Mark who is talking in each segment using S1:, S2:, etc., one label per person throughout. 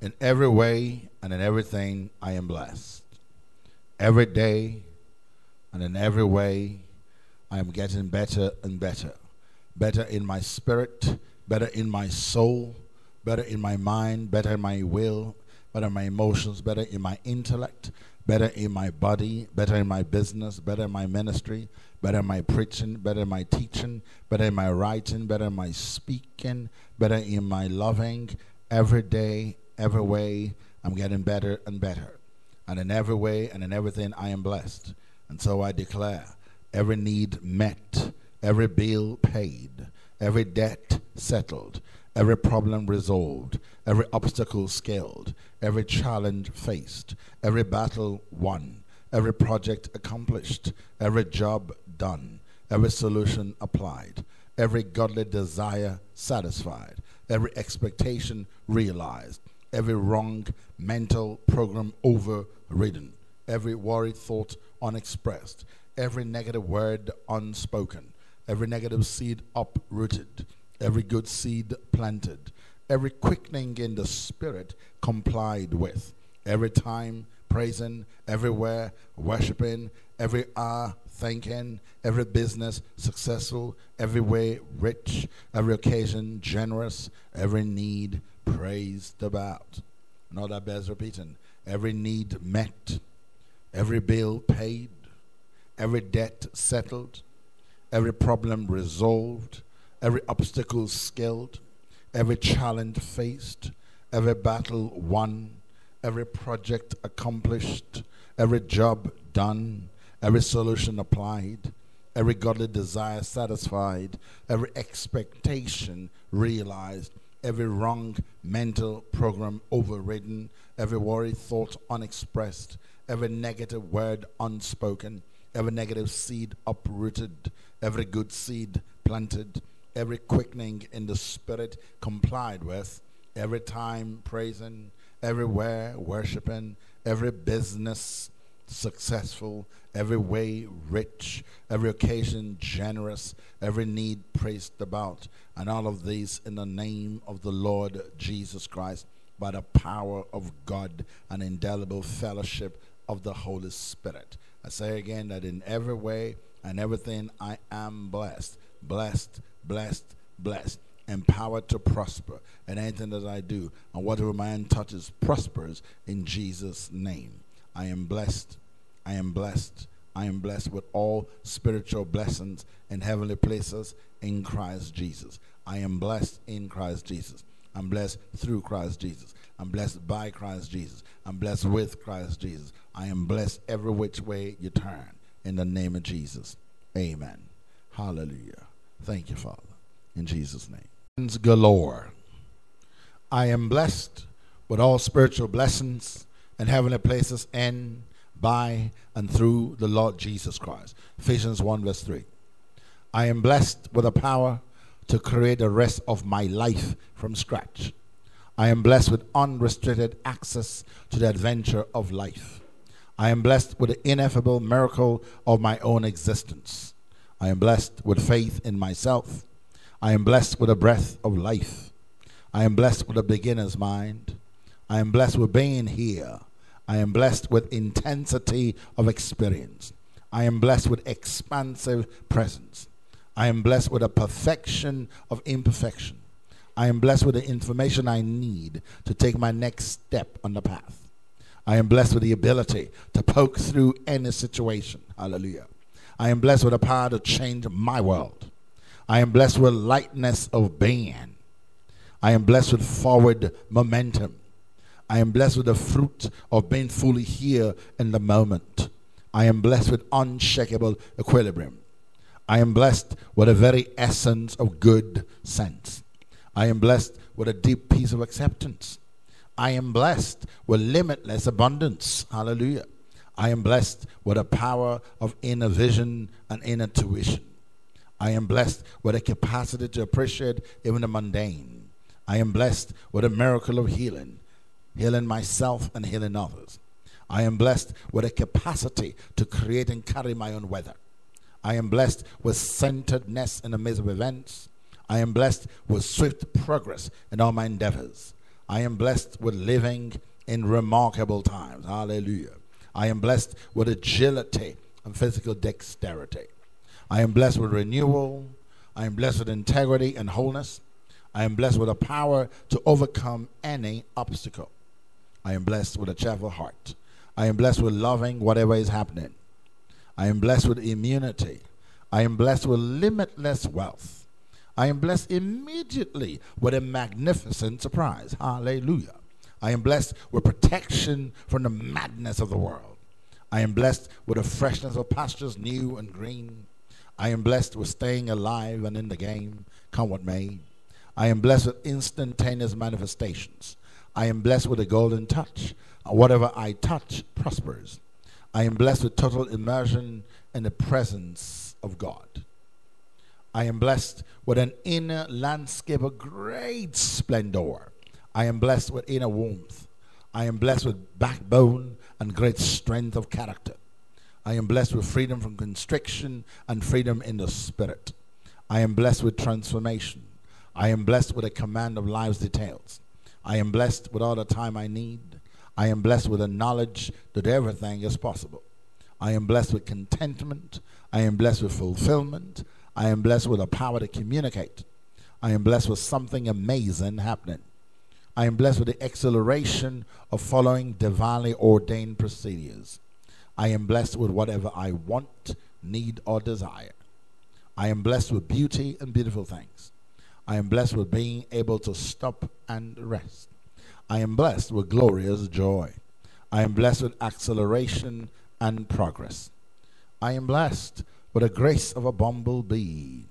S1: In every way and in everything, I am blessed. Every day and in every way, I am getting better and better. Better in my spirit, better in my soul, better in my mind, better in my will, better in my emotions, better in my intellect, better in my body, better in my business, better in my ministry, better in my preaching, better in my teaching, better in my writing, better in my speaking, better in my loving. Every day, every mm-hmm. way, I'm getting better and better. And in every way and in everything, I am blessed. And so I declare every need met, every bill paid, every debt settled, every problem resolved, every obstacle scaled, every challenge faced, every battle won, every project accomplished, every job done, every solution applied, every godly desire satisfied, every expectation realized, every wrong mental program overridden, every worried thought unexpressed, every negative word unspoken, every negative seed uprooted, every good seed planted, every quickening in the spirit complied with, every time praising, everywhere worshiping, every hour thanking, every business successful, every way rich, every occasion generous, every need praised about. Another bears repeating. Every need met, every bill paid, every debt settled, every problem resolved, every obstacle scaled, every challenge faced, every battle won, every project accomplished, every job done, every solution applied, every godly desire satisfied, every expectation realized, every wrong mental program overridden, every worried thought unexpressed, every negative word unspoken, every negative seed uprooted, every good seed planted, every quickening in the spirit complied with, every time praising, everywhere worshiping, every business successful, every way rich, every occasion generous, every need praised about, and all of these in the name of the Lord Jesus Christ by the power of God and indelible fellowship of the Holy Spirit. I say again that in every way and everything I am blessed, blessed, blessed, blessed, empowered to prosper in anything that I do, and whatever my hand touches prospers in Jesus' name. I am blessed. I am blessed. I am blessed with all spiritual blessings in heavenly places in Christ Jesus. I am blessed in Christ Jesus. I'm blessed through Christ Jesus. I'm blessed by Christ Jesus. I'm blessed with Christ Jesus. I am blessed every which way you turn. In the name of Jesus. Amen. Hallelujah. Thank you, Father. In Jesus' name. Galore. I am blessed with all spiritual blessings in heavenly places and by and through the Lord Jesus Christ. Ephesians 1 verse 3. I am blessed with the power to create the rest of my life from scratch. I am blessed with unrestricted access to the adventure of life. I am blessed with the ineffable miracle of my own existence. I am blessed with faith in myself. I am blessed with a breath of life. I am blessed with a beginner's mind. I am blessed with being here. I am blessed with intensity of experience. I am blessed with expansive presence. I am blessed with a perfection of imperfection. I am blessed with the information I need to take my next step on the path. I am blessed with the ability to poke through any situation. Hallelujah. I am blessed with the power to change my world. I am blessed with lightness of being. I am blessed with forward momentum. I am blessed with the fruit of being fully here in the moment. I am blessed with unshakable equilibrium. I am blessed with a very essence of good sense. I am blessed with a deep peace of acceptance. I am blessed with limitless abundance. Hallelujah. I am blessed with a power of inner vision and inner tuition. I am blessed with a capacity to appreciate even the mundane. I am blessed with a miracle of healing, healing myself and healing others. I am blessed with a capacity to create and carry my own weather. I am blessed with centeredness in the midst of events. I am blessed with swift progress in all my endeavors. I am blessed with living in remarkable times. Hallelujah. I am blessed with agility and physical dexterity. I am blessed with renewal. I am blessed with integrity and wholeness. I am blessed with a power to overcome any obstacle. I am blessed with a cheerful heart. I am blessed with loving whatever is happening. I am blessed with immunity. I am blessed with limitless wealth. I am blessed immediately with a magnificent surprise. Hallelujah. I am blessed with protection from the madness of the world. I am blessed with the freshness of pastures new and green. I am blessed with staying alive and in the game, come what may. I am blessed with instantaneous manifestations. I am blessed with a golden touch. Whatever I touch prospers. I am blessed with total immersion in the presence of God. I am blessed with an inner landscape of great splendor. I am blessed with inner warmth. I am blessed with backbone and great strength of character. I am blessed with freedom from constriction and freedom in the spirit. I am blessed with transformation. I am blessed with a command of life's details. I am blessed with all the time I need. I am blessed with the knowledge that everything is possible. I am blessed with contentment. I am blessed with fulfillment. I am blessed with the power to communicate. I am blessed with something amazing happening. I am blessed with the acceleration of following divinely ordained procedures. I am blessed with whatever I want, need, or desire. I am blessed with beauty and beautiful things. I am blessed with being able to stop and rest. I am blessed with glorious joy. I am blessed with acceleration and progress. I am blessed with the grace of a bumblebee.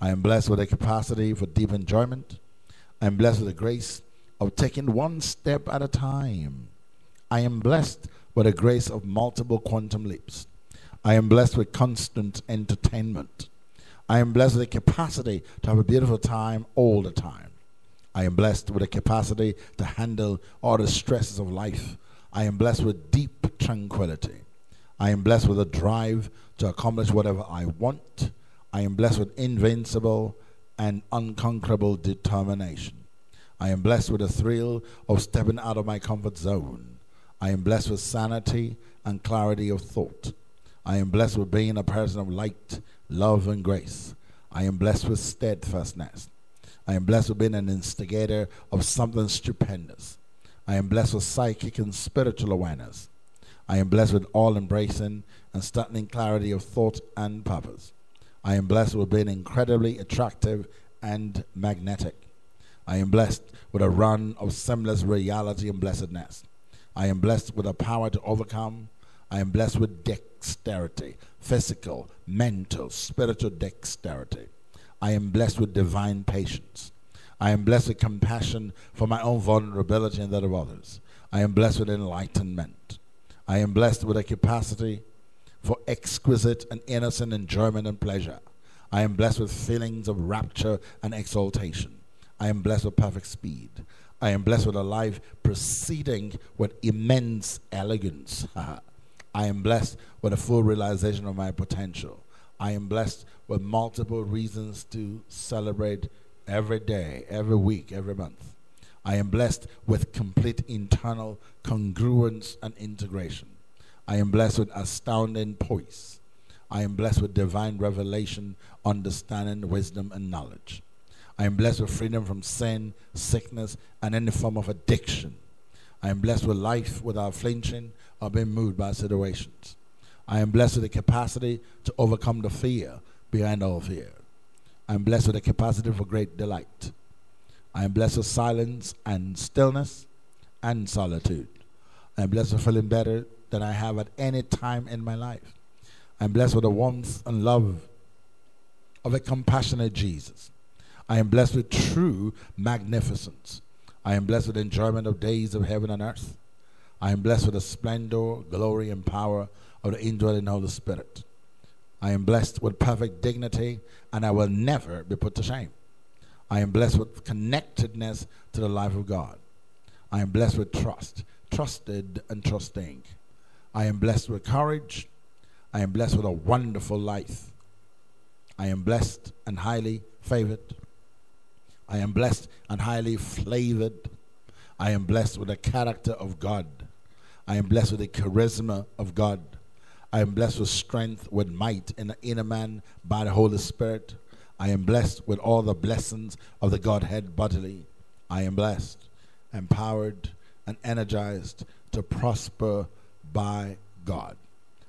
S1: I am blessed with a capacity for deep enjoyment. I am blessed with the grace of taking one step at a time. I am blessed with the grace of multiple quantum leaps. I am blessed with constant entertainment. I am blessed with the capacity to have a beautiful time all the time. I am blessed with the capacity to handle all the stresses of life. I am blessed with deep tranquility. I am blessed with a drive to accomplish whatever I want. I am blessed with invincible and unconquerable determination. I am blessed with the thrill of stepping out of my comfort zone. I am blessed with sanity and clarity of thought. I am blessed with being a person of light, love, and grace. I am blessed with steadfastness. I am blessed with being an instigator of something stupendous. I am blessed with psychic and spiritual awareness. I am blessed with all embracing and stunning clarity of thought and purpose. I am blessed with being incredibly attractive and magnetic. I am blessed with a run of seamless reality and blessedness. I am blessed with a power to overcome. I am blessed with dexterity, physical, mental, spiritual dexterity. I am blessed with divine patience. I am blessed with compassion for my own vulnerability and that of others. I am blessed with enlightenment. I am blessed with a capacity for exquisite and innocent enjoyment and pleasure. I am blessed with feelings of rapture and exaltation. I am blessed with perfect speed. I am blessed with a life proceeding with immense elegance. I am blessed with a full realization of my potential. I am blessed with multiple reasons to celebrate every day, every week, every month. I am blessed with complete internal congruence and integration. I am blessed with astounding poise. I am blessed with divine revelation, understanding, wisdom, and knowledge. I am blessed with freedom from sin, sickness, and any form of addiction. I am blessed with life without flinching or being moved by situations. I am blessed with the capacity to overcome the fear behind all fear. I am blessed with the capacity for great delight. I am blessed with silence and stillness and solitude. I am blessed with feeling better than I have at any time in my life. I am blessed with the warmth and love of a compassionate Jesus. I am blessed with true magnificence. I am blessed with enjoyment of days of heaven and earth. I am blessed with the splendor, glory, and power of the indwelling Holy Spirit. I am blessed with perfect dignity, and I will never be put to shame. I am blessed with connectedness to the life of God. I am blessed with trust, trusted and trusting. I am blessed with courage. I am blessed with a wonderful life. I am blessed and highly favored. I am blessed and highly flavored. I am blessed with the character of God. I am blessed with the charisma of God. I am blessed with strength, with might in the inner man by the Holy Spirit. I am blessed with all the blessings of the Godhead bodily. I am blessed, empowered, and energized to prosper by God.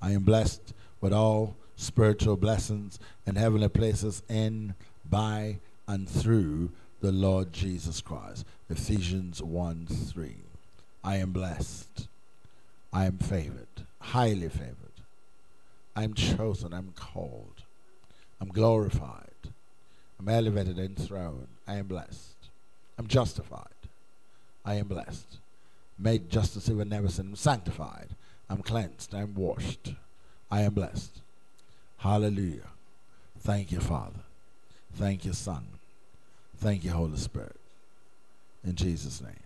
S1: I am blessed with all spiritual blessings and heavenly places in, by, and through the Lord Jesus Christ. Ephesians 1 3. I am blessed. I am favored, highly favored. I am chosen. I'm called. I'm glorified. I'm elevated and enthroned. I am blessed. I'm justified. I am blessed. Made justice even never sin. I'm sanctified. I'm cleansed. I'm washed. I am blessed. Hallelujah. Thank you, Father. Thank you, Son. Thank you, Holy Spirit. In Jesus' name.